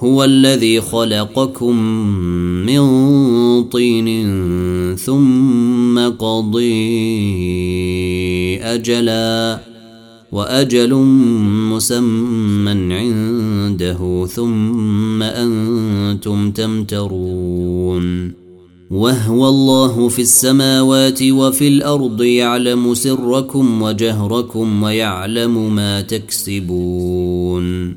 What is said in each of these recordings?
هو الذي خلقكم من طين ثم قضي أجلا وأجل مسمى عنده ثم أنتم تمترون وهو الله في السماوات وفي الأرض يعلم سركم وجهركم ويعلم ما تكسبون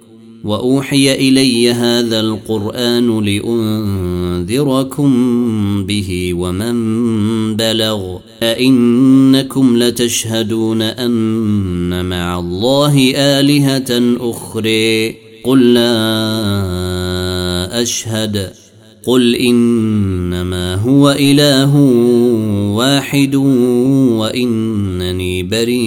وأوحي إلي هذا القرآن لأنذركم به ومن بلغ. أئنكم لتشهدون أن مع الله آلهة أخرى. قل لا أشهد. قل إنما هو إله واحد وإنني بريء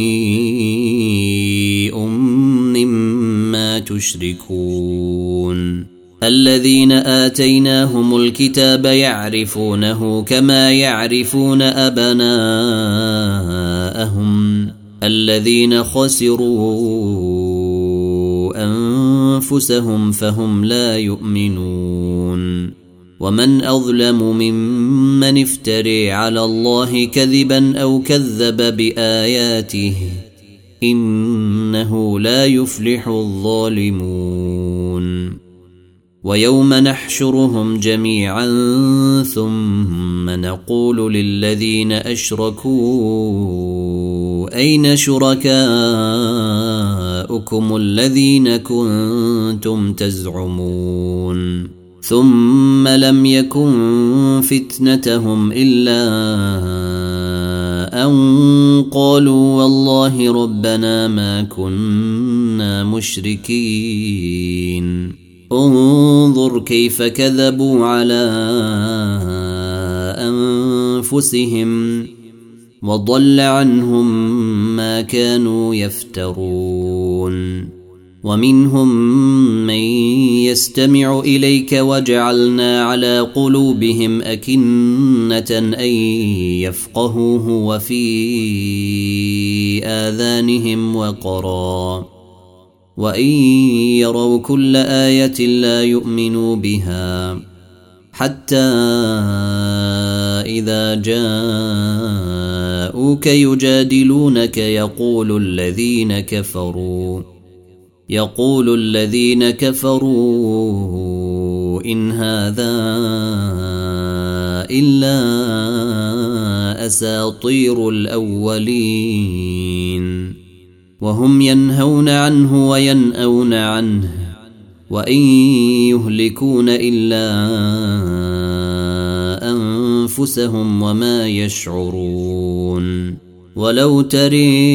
تشركون. الذين آتيناهم الكتاب يعرفونه كما يعرفون أبناءهم. الذين خسروا أنفسهم فهم لا يؤمنون. ومن أظلم ممن افتري على الله كذبا أو كذب بآياته إنه لا يفلح الظالمون. ويوم نحشرهم جميعا ثم نقول للذين أشركوا أين شركاؤكم الذين كنتم تزعمون؟ ثم لم يكن فتنتهم إلا أن قالوا والله ربنا ما كنا مشركين. انظر كيف كذبوا على أنفسهم وضل عنهم ما كانوا يفترون. ومنهم من يستمع إليك وجعلنا على قلوبهم أكنة أن يفقهوه وفي آذانهم وقرا. وإن يروا كل آية لا يؤمنوا بها حتى إذا جاءوك يجادلونك يقول الذين كفروا. يقول الذين كفروا إن هذا إلا أساطير الأولين وهم ينهون عنه وينأون عنه وإن يهلكون إلا أنفسهم وما يشعرون ولو تري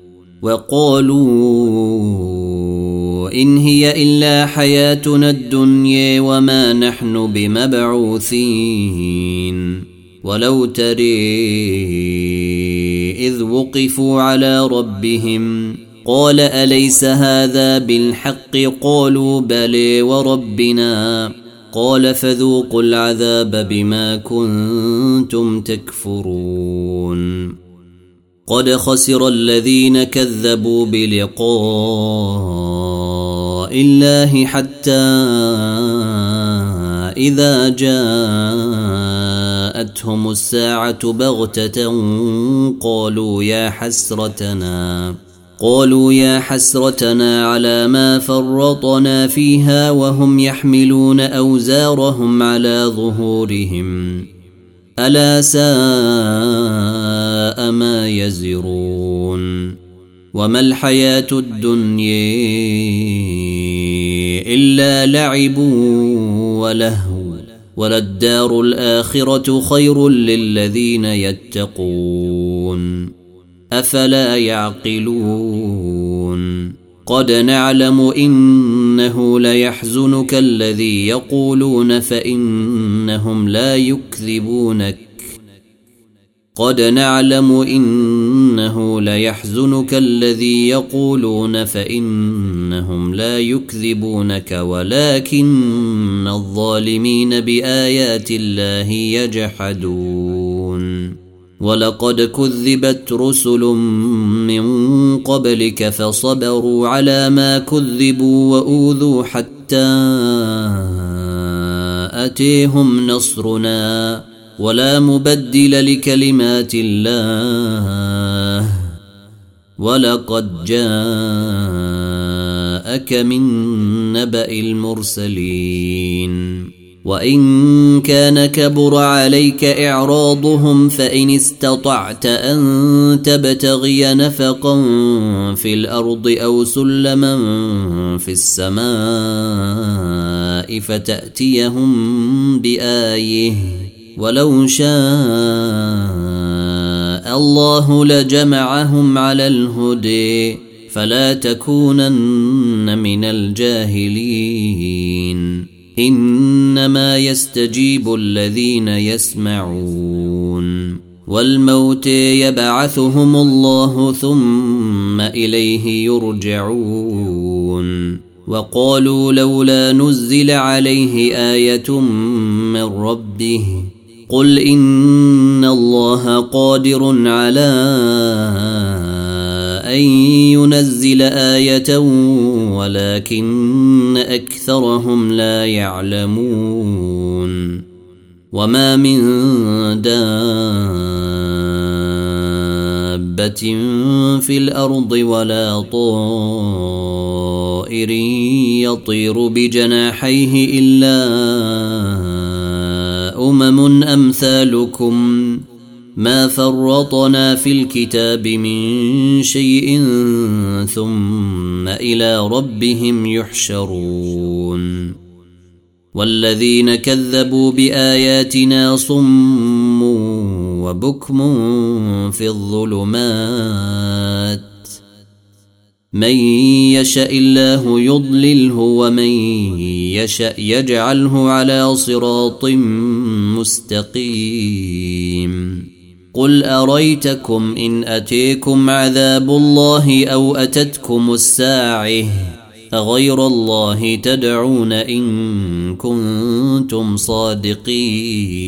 وقالوا إن هي إلا حياتنا الدنيا وما نحن بمبعوثين. ولو تري إذ وقفوا على ربهم قال أليس هذا بالحق؟ قالوا بلي وربنا. قال فذوقوا العذاب بما كنتم تكفرون. قد خسر الذين كذبوا بلقاء الله حتى إذا جاءتهم الساعة بغتة قالوا يا حسرتنا قالوا يا حسرتنا على ما فرطنا فيها وهم يحملون أوزارهم على ظهورهم. ألا ساء ما يزرون وما الحياة الدنيا إلا لعب ولهو وللدار الآخرة خير للذين يتقون أفلا يعقلون قد نعلم انه ليحزنك الذي يقولون فانهم لا يكذبونك قد نعلم انه ليحزنك الذي يقولون فانهم لا يكذبونك ولكن الظالمين بايات الله يجحدون ولقد كذبت رسل من قبلك فصبروا على ما كذبوا وأوذوا حتى أتيهم نصرنا ولا مبدل لكلمات الله ولقد جاءك من نبأ المرسلين وإن كان كبر عليك إعراضهم فإن استطعت أن تبتغي نفقا في الأرض أو سلما في السماء فتأتيهم بآيه ولو شاء الله لجمعهم على الهدي فلا تكونن من الجاهلين إنما يستجيب الذين يسمعون. والموت يبعثهم الله ثم إليه يرجعون. وقالوا لولا نزل عليه آية من ربه. قل إن الله قادر على أن ينزل آية ولكن أكثرهم لا يعلمون وما من دابة في الأرض ولا طائر يطير بجناحيه إلا أمم أمثالكم ما فرطنا في الكتاب من شيء ثم إلى ربهم يحشرون. والذين كذبوا بآياتنا صم وبكم في الظلمات. من يشأ الله يضلله ومن يشأ يجعله على صراط مستقيم. قل اريتكم ان اتيكم عذاب الله أو اتتكم الساعة اغير الله تدعون ان كنتم صادقين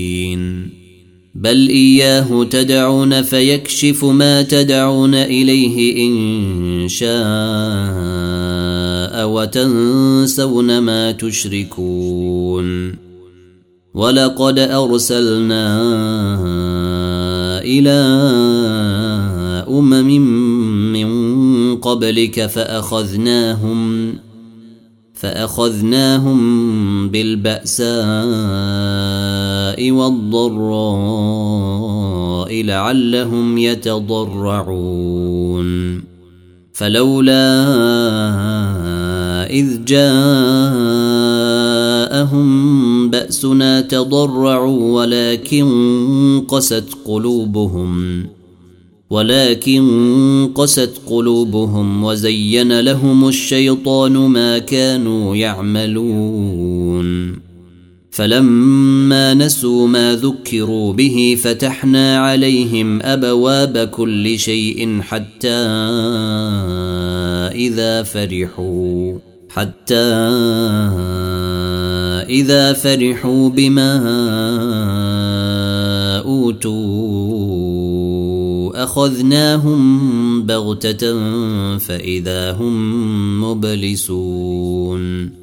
بل اياه تدعون فيكشف ما تدعون اليه ان شاء وتنسون ما تشركون ولقد ارسلنا إلى أمم من قبلك فأخذناهم فأخذناهم بالبأساء والضراء لعلهم يتضرعون. فلولا إذ جاءهم بأسنا تضرعوا ولكن قست قلوبهم ولكن قست قلوبهم وزين لهم الشيطان ما كانوا يعملون. فلما نسوا ما ذكروا به فتحنا عليهم أبواب كل شيء حتى إذا فرحوا حتى إذا فرحوا بما أوتوا. أخذناهم بغتة فإذا هم مبلسون.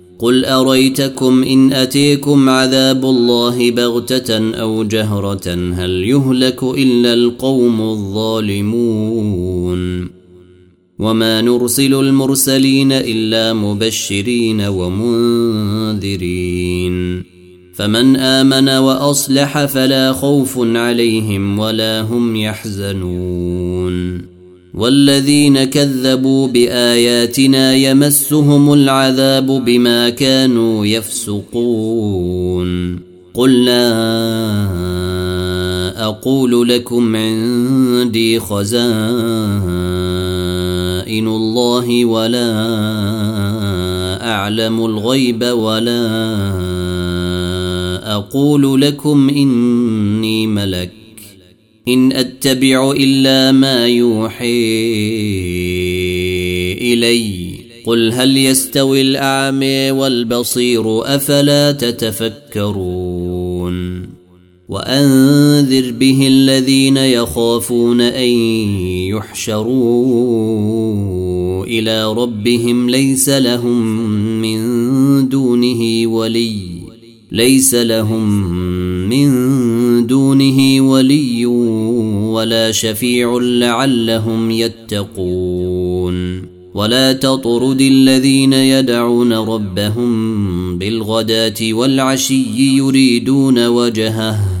قل أريتكم إن أتيكم عذاب الله بغتة أو جهرة هل يهلك إلا القوم الظالمون وما نرسل المرسلين إلا مبشرين ومنذرين فمن آمن وأصلح فلا خوف عليهم ولا هم يحزنون والذين كذبوا بآياتنا يمسهم العذاب بما كانوا يفسقون. قل لا أقول لكم عندي خزائن الله ولا أعلم الغيب ولا أقول لكم إني ملك. إن اتبع إلا ما يوحي إلي. قل هل يستوي الأعمى والبصير أفلا تتفكرون؟ وأنذر به الذين يخافون أن يحشروا إلى ربهم ليس لهم من دونه ولي. ليس لهم من دونه ولي ولا شفيع لعلهم يتقون. ولا تطرد الذين يدعون ربهم بالغداة والعشي يريدون وجهه.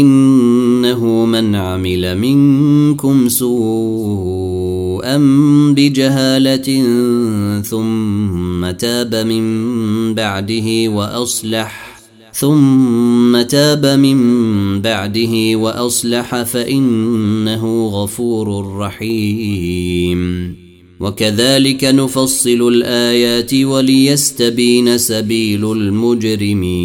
إنه من عمل منكم سوءا بجهالة ثم تاب من بعده وأصلح ثم تاب من بعده وأصلح فإنه غفور رحيم. وكذلك نفصل الآيات وليستبين سبيل المجرمين.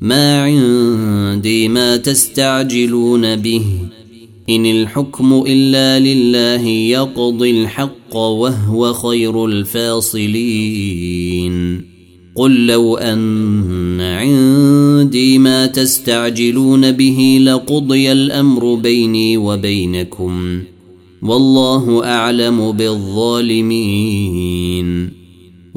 ما عندي ما تستعجلون به. إن الحكم إلا لله يقضي الحق وهو خير الفاصلين. قل لو أن عندي ما تستعجلون به لقضي الأمر بيني وبينكم. والله أعلم بالظالمين.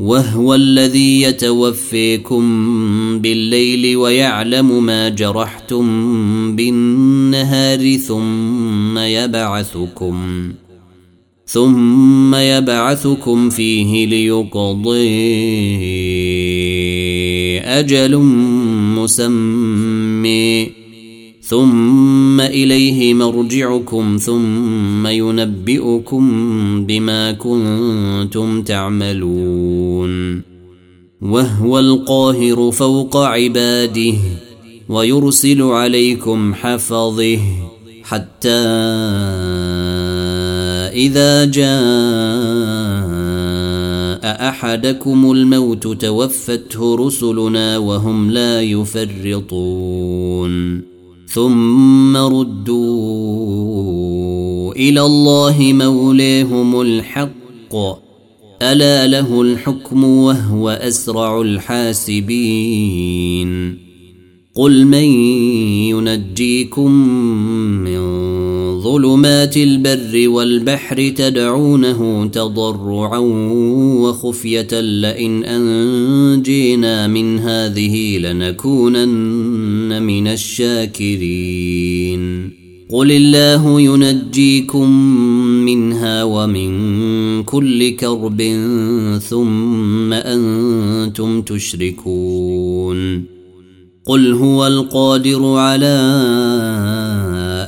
وهو الذي يتوفيكم بالليل ويعلم ما جرحتم بالنهار ثم يبعثكم ثم يبعثكم فيه ليقضي أجل مسمي ثم إليه مرجعكم ثم ينبئكم بما كنتم تعملون. وهو القاهر فوق عباده ويرسل عليكم حفظه حتى إذا جاء أحدكم الموت توفته رسلنا وهم لا يفرطون. ثم ردوا إلى الله موليهم الحق. ألا له الحكم وهو أسرع الحاسبين. قل من ينجيكم من ظلمات البر والبحر تدعونه تضرعا وخفية لئن أنجينا من هذه لنكونن من الشاكرين. قل الله ينجيكم منها ومن كل كرب ثم أنتم تشركون. قل هو القادر على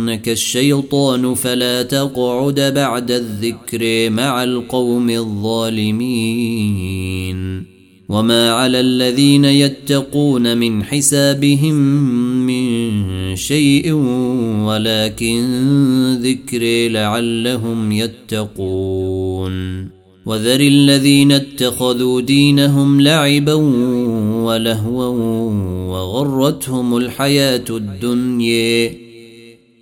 ينسينك الشيطان فلا تقعد بعد الذكر مع القوم الظالمين. وما على الذين يتقون من حسابهم من شيء ولكن ذكر لعلهم يتقون. وذر الذين اتخذوا دينهم لعبا ولهوا وغرتهم الحياة الدنيا.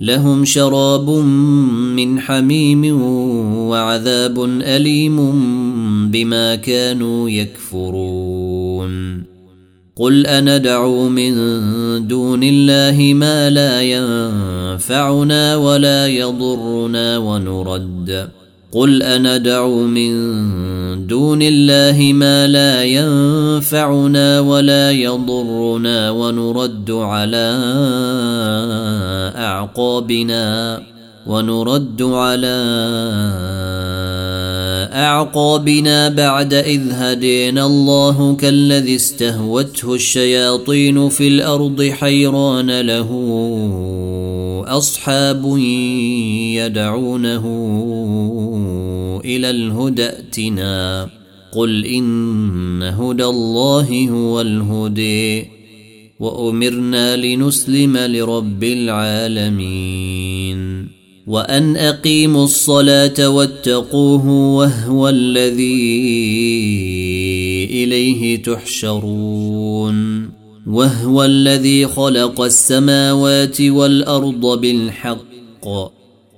لهم شراب من حميم وعذاب أليم بما كانوا يكفرون. قل أندعو من دون الله ما لا ينفعنا ولا يضرنا ونرد. قل اندعو من دون الله ما لا ينفعنا ولا يضرنا ونرد على اعقابنا ونرد على اعقابنا بعد اذ هدينا الله كالذي استهوته الشياطين في الأرض حيران له اصحاب يدعونه إلى الهدى ائتنا. قل إن هدى الله هو الهدي وأمرنا لنسلم لرب العالمين. وأن أقيموا الصلاة واتقوه وهو الذي إليه تحشرون. وهو الذي خلق السماوات والأرض بالحق.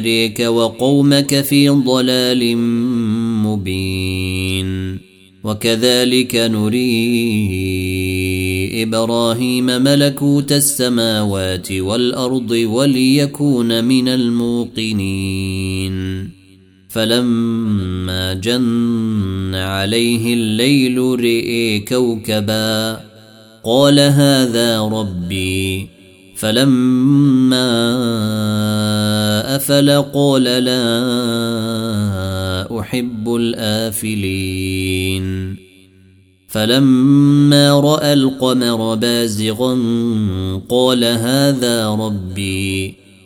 اريك وقومك في ضلال مبين وكذلك نري إبراهيم ملكوت السماوات والارض وليكون من الموقنين فلما جن عليه الليل رئي كوكبا قال هذا ربي فلما أفل قال لا أحب الآفلين. فلما رأى القمر بازغا قال هذا ربي.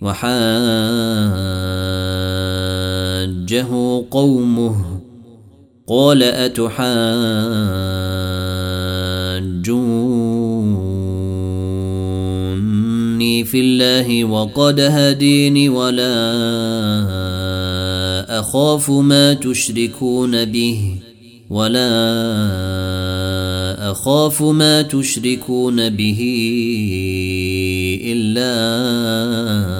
وحاجه قومه قال أتحاجوني في الله وقد هديني ولا أخاف ما تشركون به ولا أخاف ما تشركون به إلا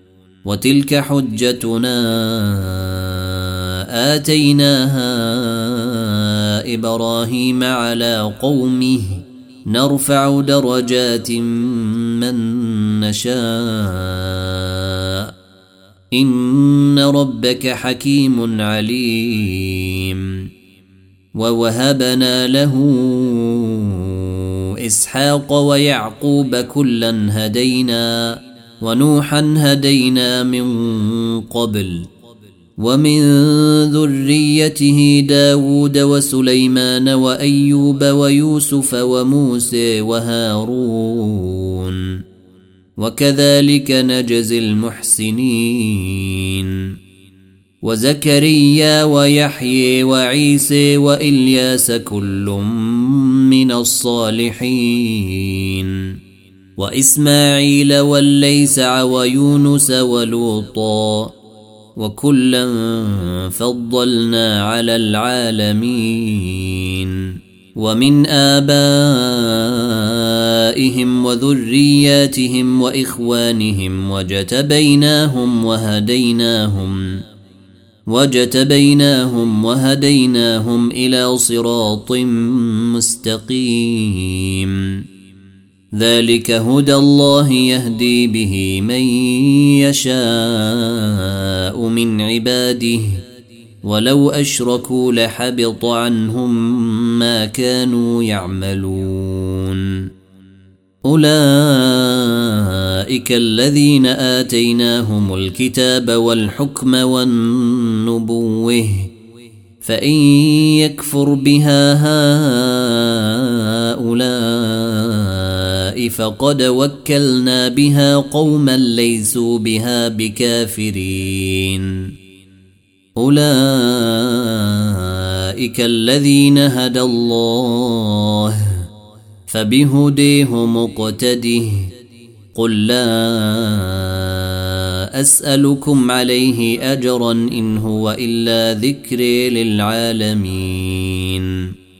وتلك حجتنا آتيناها إبراهيم على قومه. نرفع درجات من نشاء. إن ربك حكيم عليم. ووهبنا له إسحاق ويعقوب كلا هدينا. ونوحا هدينا من قبل ومن ذريته داود وسليمان وأيوب ويوسف وموسى وهارون وكذلك نجزي المحسنين وزكريا ويحيي وعيسى وإلياس كل من الصالحين وإسماعيل والليسع ويونس ولوطا وكلا فضلنا على العالمين ومن آبائهم وذرياتهم وإخوانهم وجتبيناهم وهديناهم وجتبيناهم وهديناهم إلى صراط مستقيم ذلك هدى الله يهدي به من يشاء من عباده. ولو أشركوا لحبط عنهم ما كانوا يعملون. أولئك الذين آتيناهم الكتاب والحكم والنبوة فإن يكفر بها هؤلاء فقد وكلنا بها قوما ليسوا بها بكافرين. أولئك الذين هدى الله فبهديه مقتده قل لا أسألكم عليه أجرا إن هو إلا ذكر للعالمين.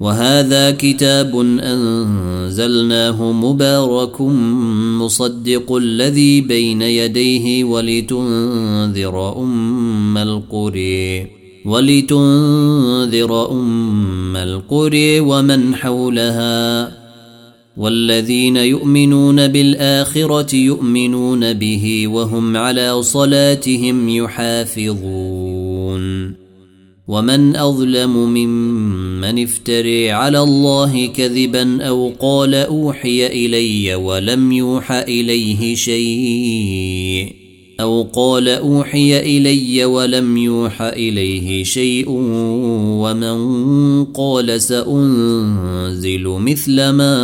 وهذا كتاب أنزلناه مبارك مصدق الذي بين يديه ولتنذر أم القري ولتنذر أم القري ومن حولها. والذين يؤمنون بالآخرة يؤمنون به وهم على صلاتهم يحافظون. ومن أظلم ممن افتري على الله كذبا أو قال أوحي إلي ولم يوح إليه شيء أو قال أوحي إلي ولم يوح إليه شيء ومن قال سأنزل مثل ما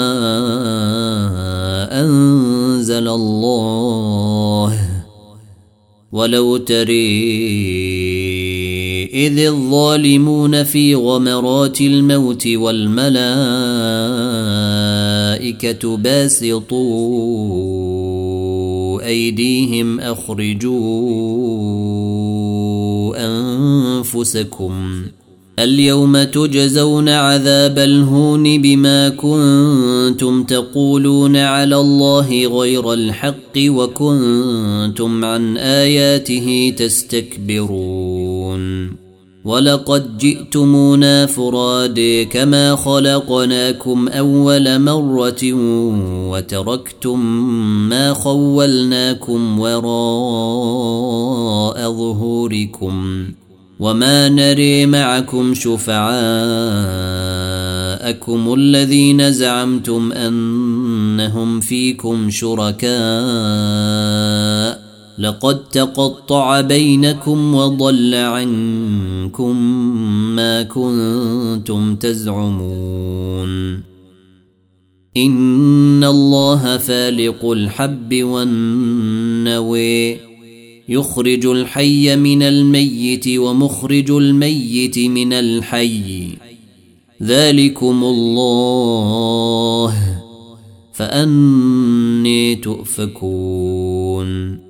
أنزل الله ولو تري إذ الظالمون في غمرات الموت والملائكة باسطون أيديهم أخرجوا أنفسكم اليوم تجزون عذاب الهون بما كنتم تقولون على الله غير الحق وكنتم عن آياته تستكبرون ولقد جئتمونا فرادي كما خلقناكم اول مره وتركتم ما خولناكم وراء ظهوركم وما نري معكم شفعاءكم الذين زعمتم انهم فيكم شركاء لقد تقطع بينكم وضل عنكم ما كنتم تزعمون. إن الله فالق الحب والنوي يخرج الحي من الميت ومخرج الميت من الحي. ذلكم الله فأني تؤفكون.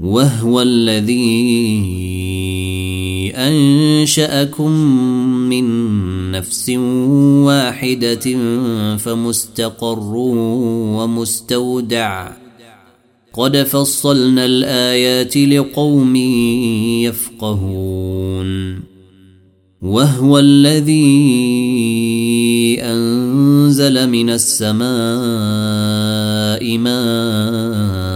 وهو الذي أنشأكم من نفس واحدة فمستقر ومستودع. قد فصلنا الآيات لقوم يفقهون. وهو الذي أنزل من السماء ماء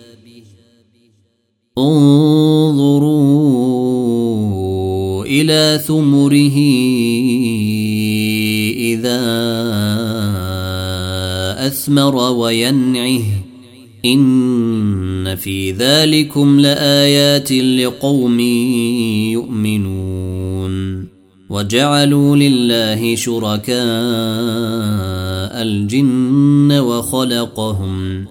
انظروا إلى ثمره إذا أثمر وينعه. إن في ذلكم لآيات لقوم يؤمنون. وجعلوا لله شركاء الجن وخلقهم.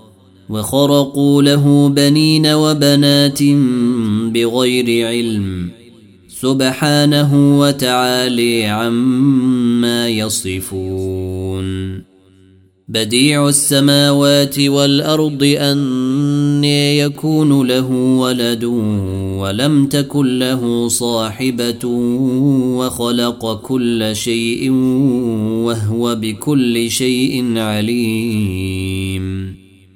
وخرقوا له بنين وبنات بغير علم سبحانه وتعالي عما يصفون. بديع السماوات والأرض أن يكون له ولد ولم تكن له صاحبة وخلق كل شيء وهو بكل شيء عليم.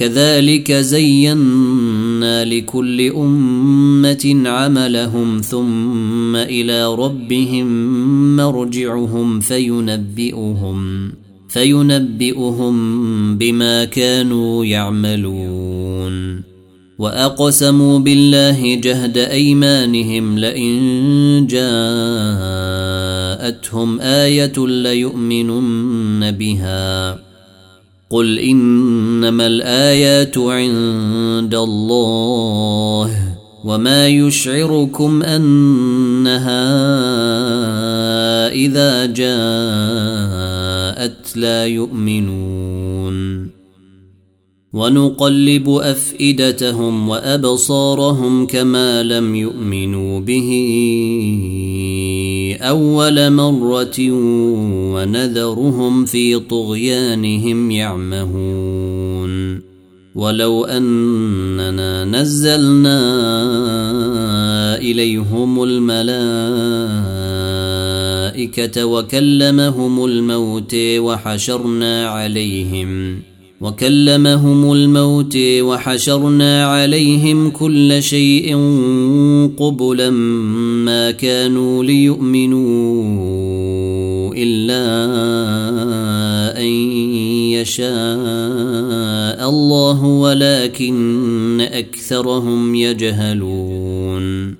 كذلك زينا لكل أمة عملهم ثم إلى ربهم مرجعهم فينبئهم فينبئهم بما كانوا يعملون. وأقسموا بالله جهد أيمانهم لئن جاءتهم آية ليؤمنن بها. قل انما الايات عند الله وما يشعركم انها اذا جاءت لا يؤمنون ونقلب أفئدتهم وأبصارهم كما لم يؤمنوا به أول مرة ونذرهم في طغيانهم يعمهون. ولو أننا نزلنا إليهم الملائكة وكلمهم الموت وحشرنا عليهم وكلمهم الموت وحشرنا عليهم كل شيء قبلا ما كانوا ليؤمنوا إلا أن يشاء الله ولكن أكثرهم يجهلون.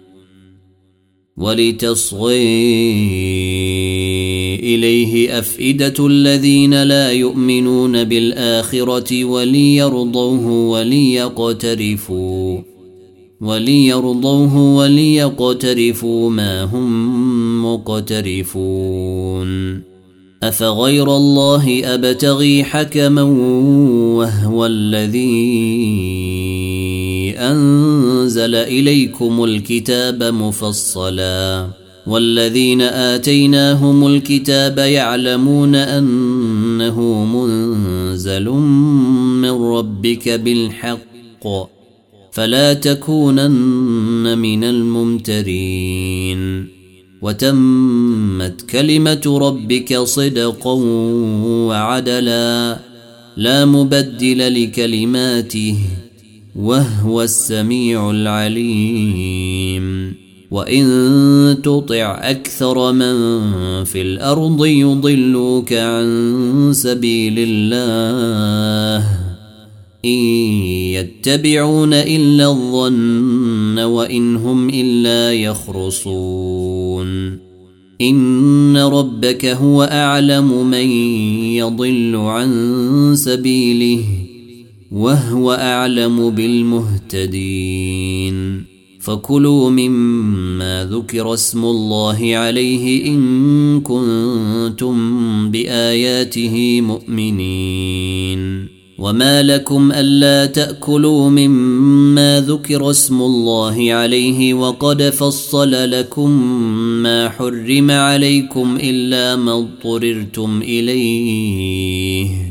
ولتصغي إليه أفئدة الذين لا يؤمنون بالآخرة وليرضوه وليقترفوا وليرضوه وليقترفوا ما هم مقترفون أفغير الله أبتغي حكما وهو الذي أنزل إليكم الكتاب مفصلا. والذين آتيناهم الكتاب يعلمون أنه منزل من ربك بالحق. فلا تكونن من الممترين. وتمت كلمة ربك صدقا وعدلا. لا مبدل لكلماته. وهو السميع العليم. وإن تطع أكثر من في الأرض يضلوك عن سبيل الله. إن يتبعون إلا الظن وإن هم إلا يخرصون. إن ربك هو أعلم من يضل عن سبيله. وهو أعلم بالمهتدين. فكلوا مما ذكر اسم الله عليه إن كنتم بآياته مؤمنين. وما لكم ألا تأكلوا مما ذكر اسم الله عليه وقد فصل لكم ما حرم عليكم إلا ما اضطررتم إليه.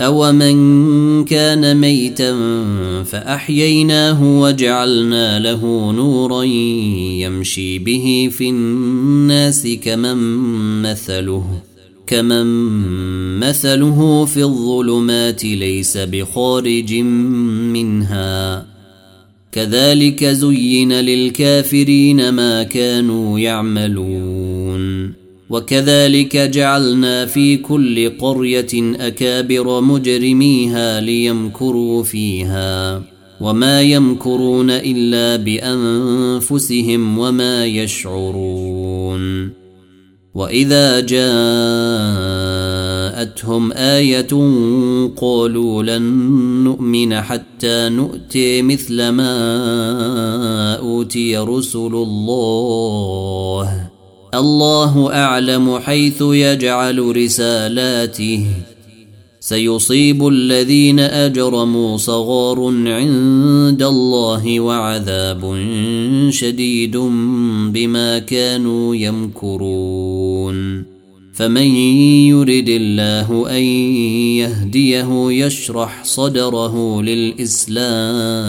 أومن كان ميتا فأحييناه وجعلنا له نورا يمشي به في الناس كمن مثله كمن مثله في الظلمات ليس بخارج منها كذلك زين للكافرين ما كانوا يعملون وكذلك جعلنا في كل قرية أكابر مجرميها ليمكروا فيها وما يمكرون إلا بأنفسهم وما يشعرون وإذا جاءتهم آية قالوا لن نؤمن حتى نؤتي مثل ما أوتي رسل الله الله أعلم حيث يجعل رسالاته. سيصيب الذين أجرموا صغار عند الله وعذاب شديد بما كانوا يمكرون. فمن يرد الله أن يهديه يشرح صدره للإسلام.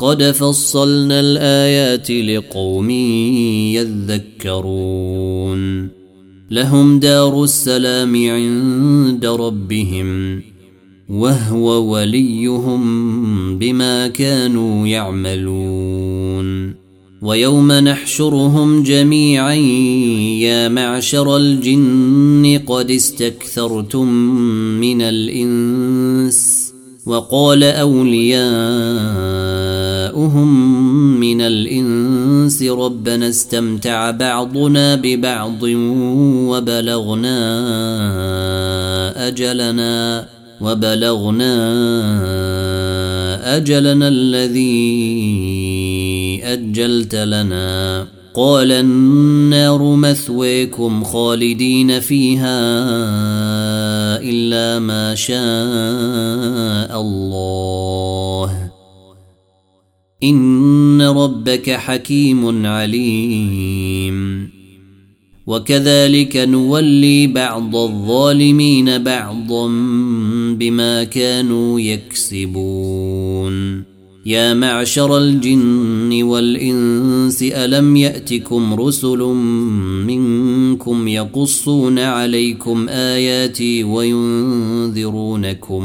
قد فصلنا الآيات لقوم يذكرون. لهم دار السلام عند ربهم وهو وليهم بما كانوا يعملون. ويوم نحشرهم جميعا يا معشر الجن قد استكثرتم من الإنس وقال اولياؤهم من الإنس ربنا استمتع بعضنا ببعض وبلغنا أجلنا وبلغنا أجلنا الذي أجلت لنا. قال النار مثويكم خالدين فيها إلا ما شاء الله. إن ربك حكيم عليم. وكذلك نولي بعض الظالمين بعضا بما كانوا يكسبون. يا معشر الجن والإنس ألم يأتكم رسل منكم يقصون عليكم آياتي وينذرونكم؟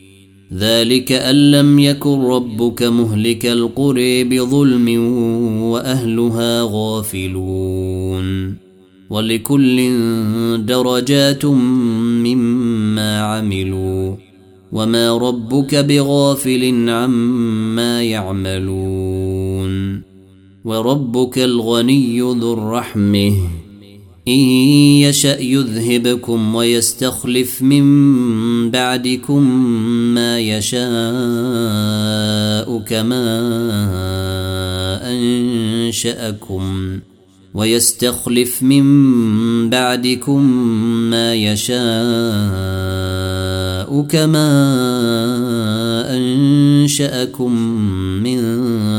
ذلك أن لم يكن ربك مهلك القرى بظلم وأهلها غافلون. ولكل درجات مما عملوا. وما ربك بغافل عما يعملون. وربك الغني ذو الرحمة. إن يشأ يذهبكم ويستخلف من بعدكم ما يشاء كما أنشأكم ويستخلف من بعدكم ما يشاء كما أنشأكم من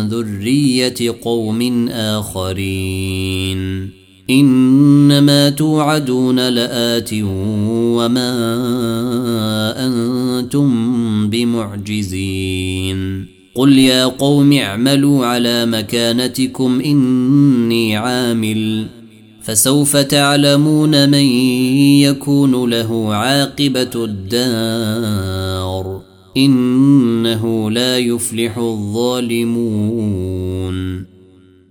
ذرية قوم آخرين. إنما توعدون لآت وما أنتم بمعجزين. قل يا قوم اعملوا على مكانتكم إني عامل. فسوف تعلمون من يكون له عاقبة الدار. إنه لا يفلح الظالمون.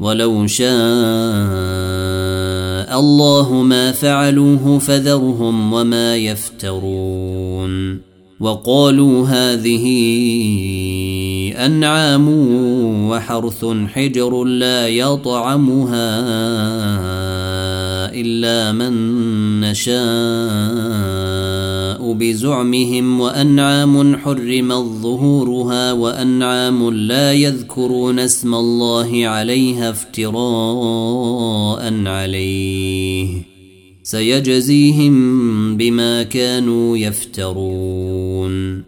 ولو شاء الله ما فعلوه فذرهم وما يفترون وقالوا هذه أنعام وحرث حجر لا يطعمها إلا من نشاء بزعمهم وأنعام حرمت ظهورها وأنعام لا يذكرون اسم الله عليها افتراء عليه. سيجزيهم بما كانوا يفترون.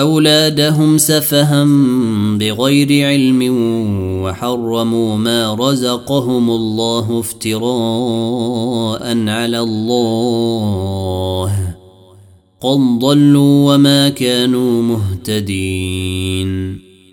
أولادهم سفها بغير علم وحرموا ما رزقهم الله افتراء على الله. قد ضلوا وما كانوا مهتدين.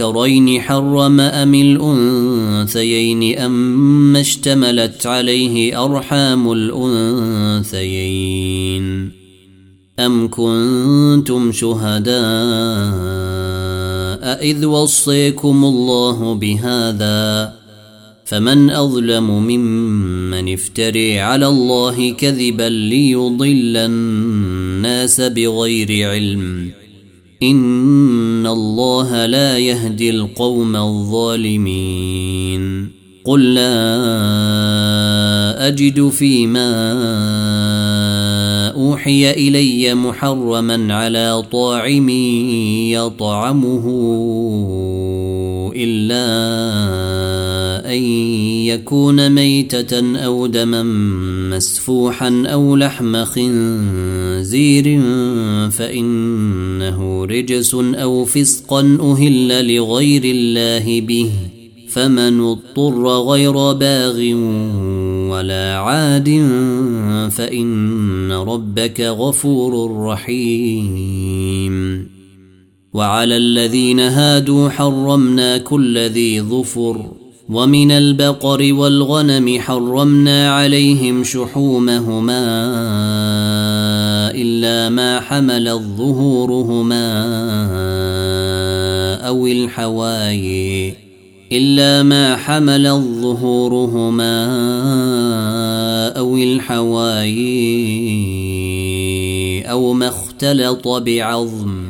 الذكرين حرم أم الأنثيين أم اشتملت عليه أرحام الأنثيين أم كنتم شهداء إذ وصيكم الله بهذا فمن أظلم ممن افتري على الله كذبا ليضل الناس بغير علم ان الله لا يهدي القوم الظالمين. قل لا اجد فيما اوحي الي محرما على طاعم يطعمه الا أن يكون ميتة أو دما مسفوحا أو لحم خنزير فإنه رجس أو فسقا أهل لغير الله به فمن اضطر غير باغ ولا عاد فإن ربك غفور رحيم. وعلى الذين هادوا حرمنا كل ذي ظفر ومن البقر والغنم حرمنا عليهم شحومهما إلا ما حمل ظهورهما أو الحواي إلا ما حمل ظهورهما أو الحواي أو ما اختلط بعظم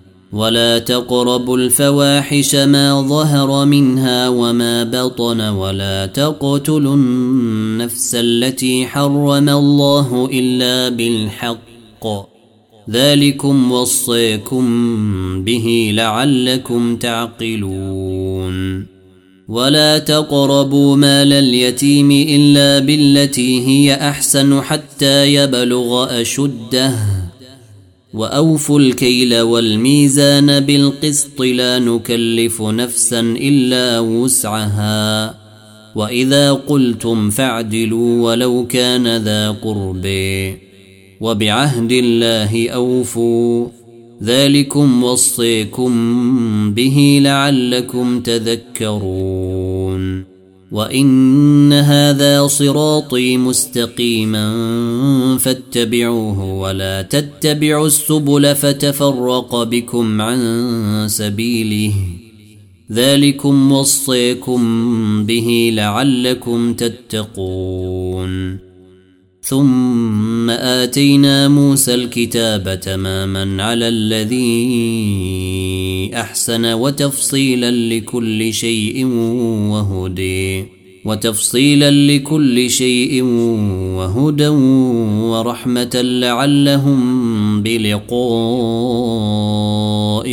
ولا تقربوا الفواحش ما ظهر منها وما بطن ولا تقتلوا النفس التي حرم الله إلا بالحق. ذلكم وصيكم به لعلكم تعقلون. ولا تقربوا مال اليتيم إلا بالتي هي أحسن حتى يبلغ أشده. وأوفوا الكيل والميزان بالقسط لا نكلف نفسا إلا وسعها. وإذا قلتم فاعدلوا ولو كان ذا قرب وبعهد الله أوفوا. ذلكم وصيكم به لعلكم تذكرون. وإن هذا صراطي مستقيما فاتبعوه ولا تتبعوا السبل فتفرق بكم عن سبيله. ذلكم وصيكم به لعلكم تتقون. ثم آتينا موسى الكتاب تماما على الذي أحسن وتفصيلا لكل شيء وهدي. وتفصيلا لكل شيء وهدى ورحمة لعلهم بلقاء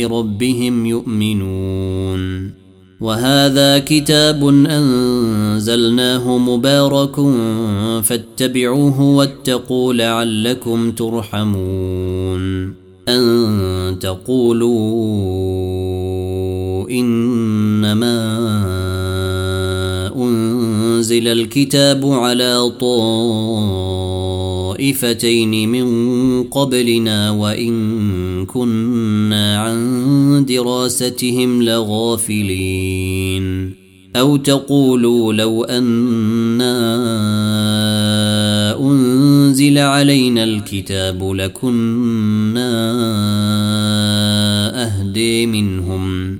ربهم يؤمنون. وهذا كتاب أنزلناه مبارك فاتبعوه واتقوا لعلكم ترحمون. أن تقولوا إنما أنزل الكتاب على طائفتين من قبلنا وإن كنا عن دراستهم لغافلين. أو تقولوا لو أنا أنزل علينا الكتاب لكنا أهدي منهم.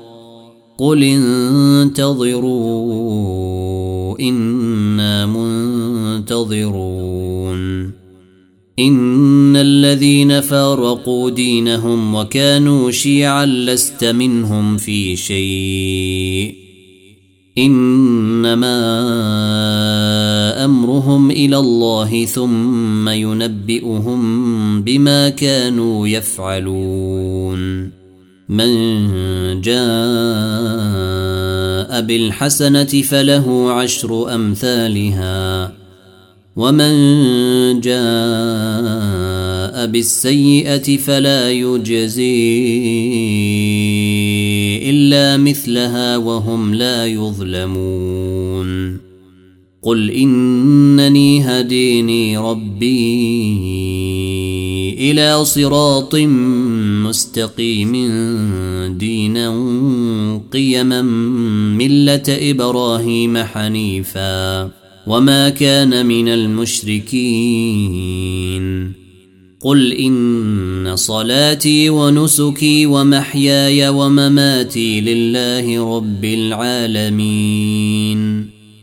قل انتظروا أنا منتظرون ان الذين فارقوا دينهم وكانوا شيعا لست منهم في شيء انما امرهم إلى الله ثم ينبئهم بما كانوا يفعلون من جاء بالحسنة فله عشر أمثالها ومن جاء بالسيئة فلا يجزي إلا مثلها وهم لا يظلمون. قل إنني هديني ربي إلى صراط مستقيم دينا قيما ملة إبراهيم حنيفا وما كان من المشركين. قل إن صلاتي ونسكي ومحياي ومماتي لله رب العالمين.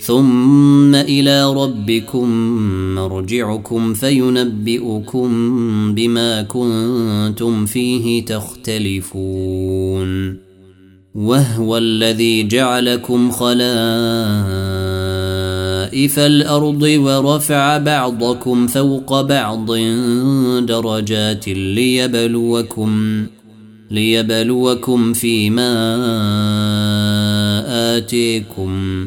ثم إلى ربكم مرجعكم فينبئكم بما كنتم فيه تختلفون. وهو الذي جعلكم خلائف الأرض ورفع بعضكم فوق بعض درجات ليبلوكم ليبلوكم فيما آتيكم.